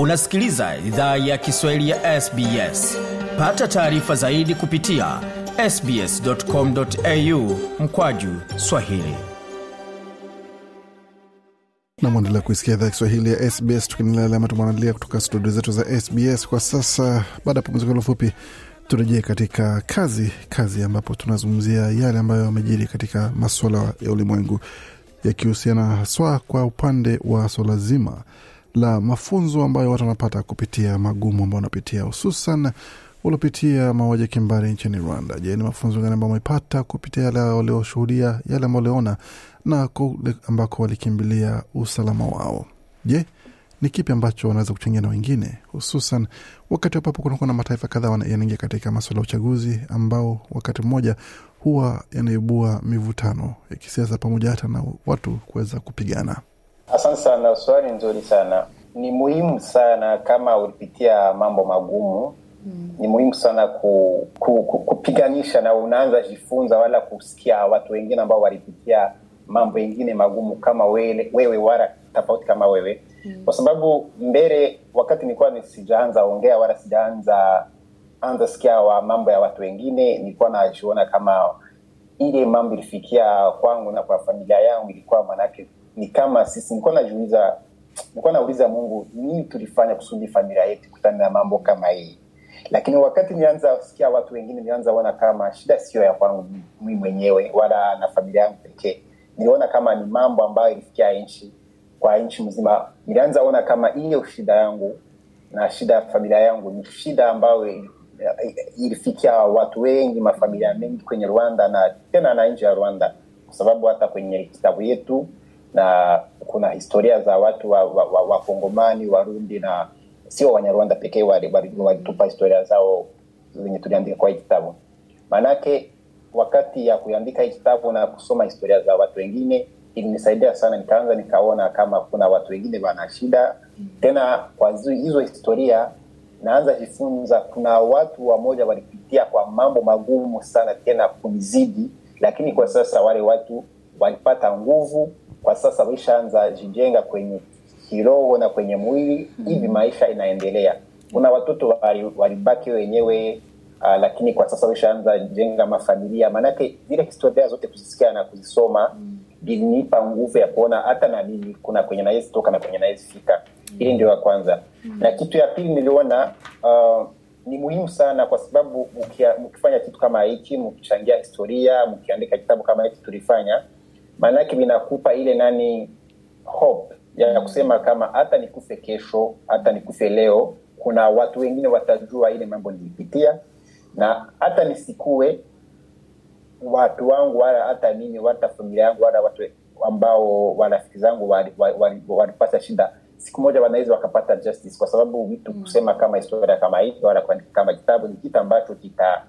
unasikiliza idhaa ya kiswahili ya sbs pata taarifa zaidi kupitia sbscomau mkwaju swahili. Namwendelea kuisikia idhaa kiswahili ya sbs tukiendelea ama tumeandalia kutoka studio zetu za sbs kwa sasa baada ya pumziko fupi turejee katika kazi kazi ambapo tunazungumzia yale ambayo yamejiri katika maswala ya ulimwengu yakihusiana haswa kwa upande wa swala zima la mafunzo ambayo watu wanapata kupitia magumu ambao wanapitia hususan waliopitia mauaji kimbari nchini Rwanda. Je, ni mafunzo gani ambayo wamepata kupitia yale walioshuhudia, yale ambao waliona na kule ambako walikimbilia usalama wao? Je, ni kipi ambacho wanaweza kuchangia na wengine, hususan wakati ambapo kunakuwa na mataifa kadhaa yanaingia katika maswala ya uchaguzi ambao wakati mmoja huwa yanaibua mivutano ya kisiasa pamoja hata na watu kuweza kupigana. Asante sana, swali nzuri sana. Ni muhimu sana kama ulipitia mambo magumu mm. Ni muhimu sana ku, ku, ku, kupiganisha na unaanza jifunza wala kusikia watu wengine ambao walipitia mambo mengine magumu kama wewe, wewe wala tofauti kama wewe mm. Kwa sababu mbele, wakati nilikuwa sijaanza ongea wala sijaanza anza sikia wa mambo ya watu wengine, nilikuwa najiona kama ile mambo ilifikia kwangu na kwa familia yangu ilikuwa manake ni kama sisi, nilikuwa najiuliza, nilikuwa nauliza Mungu, nini tulifanya kusudi familia yetu kutana na mambo kama hii? Lakini wakati nianza sikia watu wengine, nianza ona kama shida sio ya kwangu mimi mwenyewe wala na familia yangu pekee. Niliona kama ni mambo ambayo ilifikia nchi kwa nchi mzima. Nilianza ona kama hiyo shida yangu na shida ya familia yangu ni shida ambayo ilifikia watu wengi, mafamilia mengi kwenye Rwanda na tena na nje ya Rwanda, kwa sababu hata kwenye kitabu yetu na kuna historia za watu wa, wa, wa, Wakongomani, Warundi na sio Wanyarwanda pekee walitupa historia zao zenye tuliandika kwa hii kitabu. Maanake wakati ya kuandika hii kitabu na kusoma historia za watu wengine ilinisaidia sana, nikaanza nikaona kama kuna watu wengine wana shida tena. Kwa hizo historia naanza jifunza, kuna watu wamoja walipitia kwa mambo magumu sana tena kunizidi, lakini kwa sasa wale watu walipata nguvu kwa sasa waishaanza jijenga kwenye kiroho na kwenye mwili hivi, mm. maisha inaendelea. Kuna watoto walibaki wenyewe uh, lakini kwa sasa waishaanza jenga mafamilia. Maanake zile historia zote kuzisikia na kuzisoma mm. nguvu ya kuona hata na mimi kuna kwenye nawezi toka na kwenye nawezi fika. Hili mm. ndio ya kwanza mm. na kitu ya pili niliona uh, ni muhimu sana kwa sababu mkifanya kitu kama hiki, mkichangia historia, mkiandika kitabu kama hiki tulifanya maanake vinakupa ile nani hope ya kusema kama hata nikufe kesho, hata nikufe leo, kuna watu wengine watajua ile mambo nilipitia, na hata nisikue watu wangu wala hata mimi hata familia yangu wala watu ambao warafiki zangu walipata wali, wali, wali shida, siku moja wanaweza wakapata justice, kwa sababu vitu kusema kama historia kama hii wala kuandika kama kitabu ni kitu ambacho kita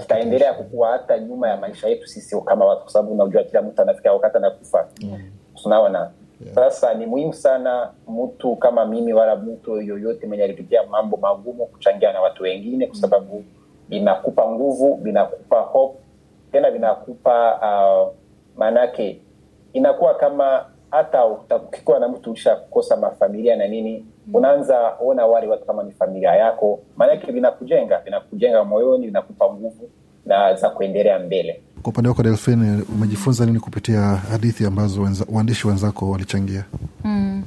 kitaendelea kukua hata nyuma ya maisha yetu sisi kama watu, kwa sababu unajua kila mtu anafika wakati anakufa. Tunaona yeah. Sasa ni muhimu sana mtu kama mimi wala mtu yoyote mwenye alipitia mambo magumu kuchangia na watu wengine, kwa sababu vinakupa nguvu, vinakupa hope, tena vinakupa uh, maanake inakuwa kama hata ukikuwa na mtu ulisha kukosa mafamilia na nini mm. Unaanza ona wale watu kama ni familia yako, maanake vinakujenga vinakujenga moyoni, vinakupa nguvu na za kuendelea mbele. Kwa upande wako Delfin, umejifunza nini kupitia hadithi ambazo wenza, waandishi wenzako walichangia? mm.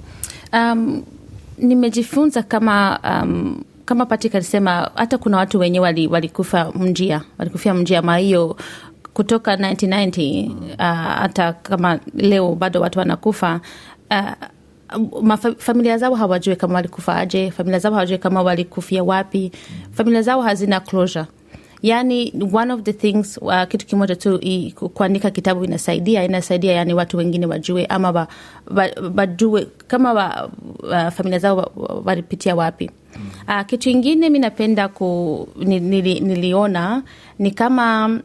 um, nimejifunza kama um, kama Patrick alisema, hata kuna watu wenyewe walikufa wali mjia walikufia mjia ma hiyo kutoka 1990 uh, hata kama leo bado watu wanakufa uh, familia zao hawajue kama walikufa aje, familia zao hawajue kama walikufia wapi, familia zao hazina closure. Yani, one of the things uh, kitu kimoja tu kuandika kitabu inasaidia inasaidia, yani watu wengine wajue ama wa, wa, wajue kama wa, uh, familia zao walipitia wapi. Uh, kitu ingine mi napenda ku, nili, niliona ni kama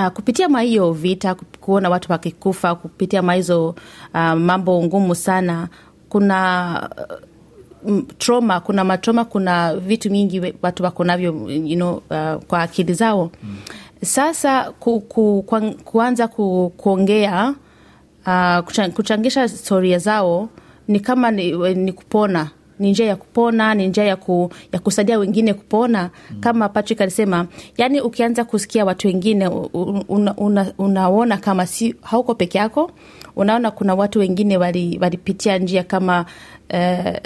Uh, kupitia mwa hiyo vita kuona watu wakikufa kupitia mwa hizo uh, mambo ngumu sana, kuna uh, trauma, kuna matrauma, kuna vitu mingi watu wako navyo you know, uh, kwa akili zao mm. Sasa ku, ku, ku, kuanza ku, kuongea uh, kuchangisha historia zao ni kama ni, ni kupona ni njia ya kupona ni njia ya, ku, ya kusaidia wengine kupona mm. kama patrick alisema yani ukianza kusikia watu wengine una, una, unaona kama si hauko peke yako unaona kuna watu wengine walipitia wali njia kama uh,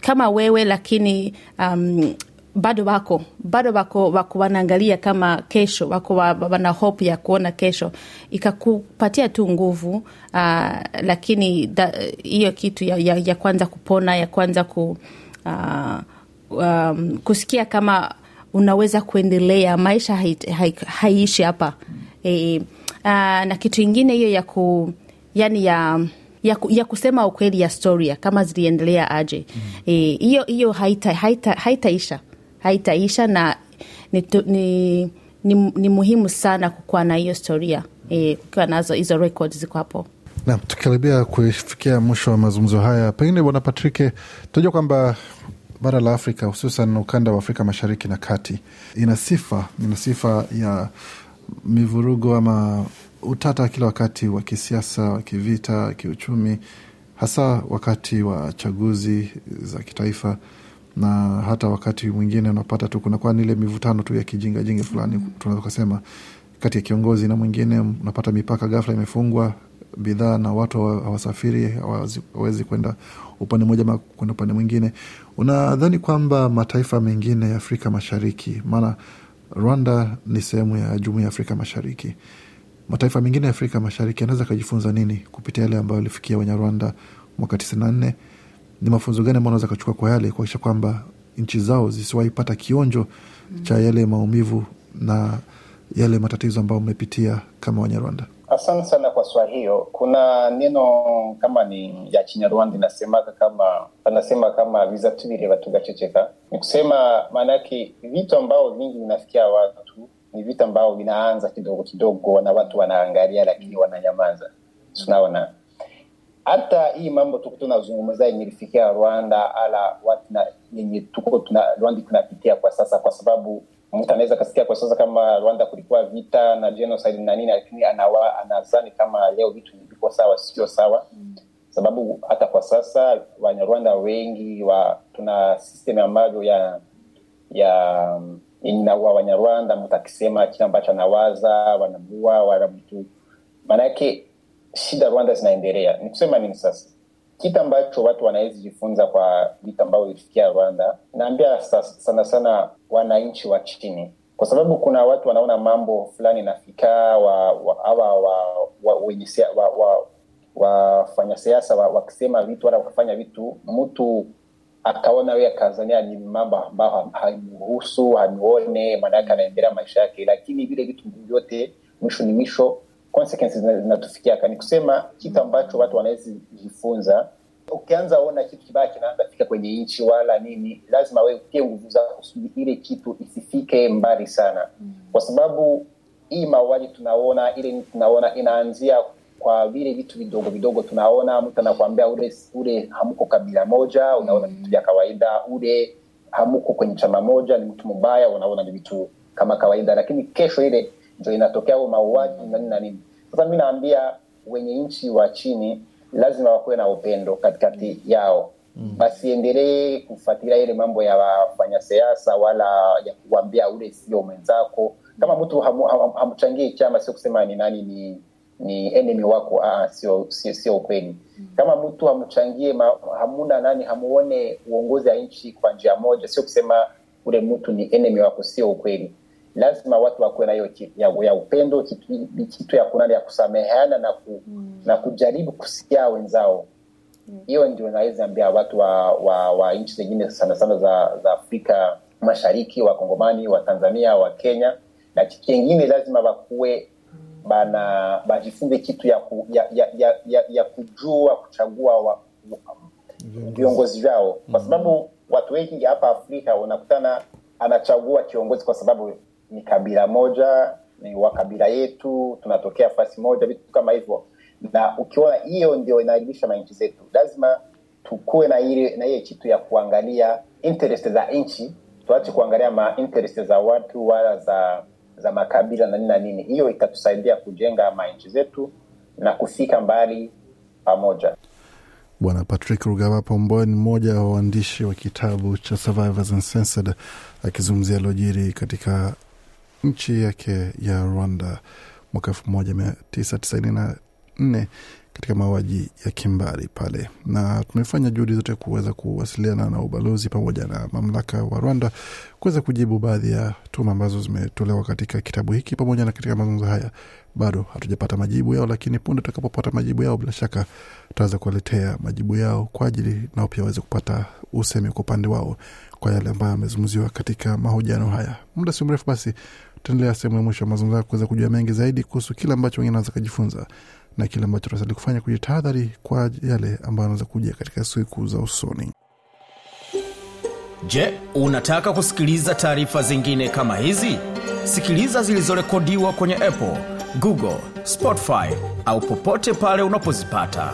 kama wewe lakini um, bado wako bado wako, wako wanaangalia kama kesho wako wana hope ya kuona kesho. Ikakupatia tu nguvu uh, lakini hiyo kitu ya, ya, ya kwanza kupona ya kwanza ku, uh, um, kusikia kama unaweza kuendelea maisha haiishi hai, hai hapa. E, uh, na kitu ingine hiyo ya ku yani ya ya, ya kusema ukweli ya storia kama ziliendelea aje. Hiyo mm. hiyo haitaisha haita, haita haitaisha na ni, ni, ni, ni muhimu sana kukuwa na hiyo storia e, kukiwa nazo hizo records ziko hapo. Na tukikaribia kufikia mwisho wa mazungumzo haya pengine bwana patrike tunajua kwamba bara la afrika hususan ukanda wa afrika mashariki na kati ina sifa ina sifa ya mivurugo ama utata kila wakati wa kisiasa wa kivita kiuchumi hasa wakati wa chaguzi za kitaifa na hata wakati mwingine unapata tu kunakuwa nile mivutano tu ya kijingajinga fulani mm. tunaweza kusema kati ya kiongozi na mwingine unapata mipaka ghafla imefungwa bidhaa na watu hawasafiri hawawezi kwenda upande mmoja ama kwenda upande mwingine unadhani kwamba mataifa mengine ya afrika mashariki maana rwanda ni sehemu ya jumuia ya afrika mashariki mataifa mengine ya afrika mashariki yanaweza akajifunza nini kupitia yale ambayo alifikia wanyarwanda mwaka tisini na nne ni mafunzo gani ambao wanaweza kachukua kwa yale kuakisha kwamba nchi zao zisiwaipata kionjo mm. cha yale maumivu na yale matatizo ambayo mmepitia kama wanyarwanda? Asante sana kwa swali hiyo. Kuna neno kama ni ya chinyarwanda inasemaka kama anasema kama viza tubireba tugaceceka ni kusema maanake vitu ambao vingi vinafikia watu ni vitu ambao vinaanza kidogo kidogo na watu wanaangalia lakini wananyamaza. Tunaona hata hii mambo tuko tunazungumza yenye ilifikia rwanda ala watu yenye tuko tuna, rwanda tunapitia kwa sasa kwa sababu mtu anaweza kasikia kwa sasa kama rwanda kulikuwa vita na genocide na nini lakini anazani kama leo vitu viko sawa sio sawa mm. sababu hata kwa sasa wanyarwanda wengi wa tuna system ambavyo ya ya inaua naua wanyarwanda mtu akisema kile ambacho anawaza wanamua wala mtu maanake shida rwanda zinaendelea. Ni kusema nini sasa? Kitu ambacho watu wanawezi jifunza kwa vitu ambavyo ilifikia rwanda naambia sana sana wananchi wa chini. Kwa sababu kuna watu wanaona mambo fulani nafika wa, wa, wa, wa, wa, wa, wafanya siasa wakisema wa vitu wala wakafanya vitu mtu akaona we Tanzania ni mambo ambayo haimuhusu hamione maanake anaendelea maisha yake. Lakini vile vitu vyote mwisho ni mwisho consequences zinatufikiaka ni kusema kitu ambacho watu wanaweza jifunza. Ukianza ona kitu kibaya kinaanza fika kwenye nchi wala nini lazima we utie nguvu zako kusudi ile kitu isifike mbali sana. Mm. kwa sababu hii mauaji tunaona ile tunaona inaanzia kwa vile vitu vidogo vidogo tunaona. Mtu anakuambia ule ule hamuko kabila moja unaona vitu mm. vya kawaida. Ule hamuko kwenye chama moja ni mtu mbaya unaona ni vitu kama kawaida. Lakini kesho ile ndio inatokea huo mauaji na nini na nini. Sasa mimi naambia wenye nchi wa chini lazima wakuwe na upendo katikati yao. Mm. basiendelee kufuatilia ile mambo ya wafanya siasa wala ya kuambia ule sio mwenzako. Kama mtu hamchangii ham, hamu chama sio kusema ni nani ni ni enemy wako ah, sio sio, sio ukweli. Mm. kama mtu hamchangie hamuna nani hamuone uongozi wa nchi kwa njia moja sio kusema ule mtu ni enemy wako sio ukweli lazima watu wakuwe na hiyo ya, ya upendo kitu, kitu ya kunani ya kusameheana na, ku, mm. na kujaribu kusikia wenzao hiyo mm. ndio naweza ambia watu wa, wa, wa nchi zingine sana sana za, za afrika mashariki wakongomani wa tanzania wa kenya na kingine lazima wakuwe bana bajifunze kitu ya, ku, ya, ya, ya, ya, ya kujua kuchagua wa, viongozi vyao kwa sababu watu wengi hapa afrika unakutana anachagua kiongozi kwa sababu ni kabila moja ni wa kabila yetu tunatokea fasi moja vitu kama hivyo. Na ukiona hiyo ndio inaibisha manchi zetu lazima tukuwe na ile na ile kitu ya kuangalia interest za nchi tuache kuangalia ma interest za watu wala za za makabila na nini na nini. Hiyo itatusaidia kujenga manchi zetu na kufika mbali pamoja. Bwana Patrick Rugaba Pomboy ni mmoja wa waandishi wa kitabu cha Survivors Uncensored akizungumzia lojiri katika nchi yake ya Rwanda mwaka elfu moja mia tisa tisaini na nne katika mauaji ya kimbari pale, na tumefanya juhudi zote kuweza kuwasiliana na ubalozi pamoja na mamlaka wa Rwanda kuweza kujibu baadhi ya tuma ambazo zimetolewa katika kitabu hiki pamoja na katika mazungumzo haya. Bado hatujapata majibu yao, lakini punde tutakapopata majibu yao, bila shaka tutaweza kuwaletea majibu yao kwa ajili nao pia waweze kupata usemi kwa upande wao kwa yale ambayo yamezungumziwa katika mahojiano haya. Muda si mrefu basi tutaendelea sehemu ya mwisho ya mazungumzo haya kuweza kujua mengi zaidi kuhusu kile ambacho wengine wanaweza kujifunza na kile ambacho tunastahili kufanya kujitahadhari kwa yale ambayo anaweza kuja katika siku za usoni. Je, unataka kusikiliza taarifa zingine kama hizi? Sikiliza zilizorekodiwa kwenye Apple, Google, Spotify au popote pale unapozipata.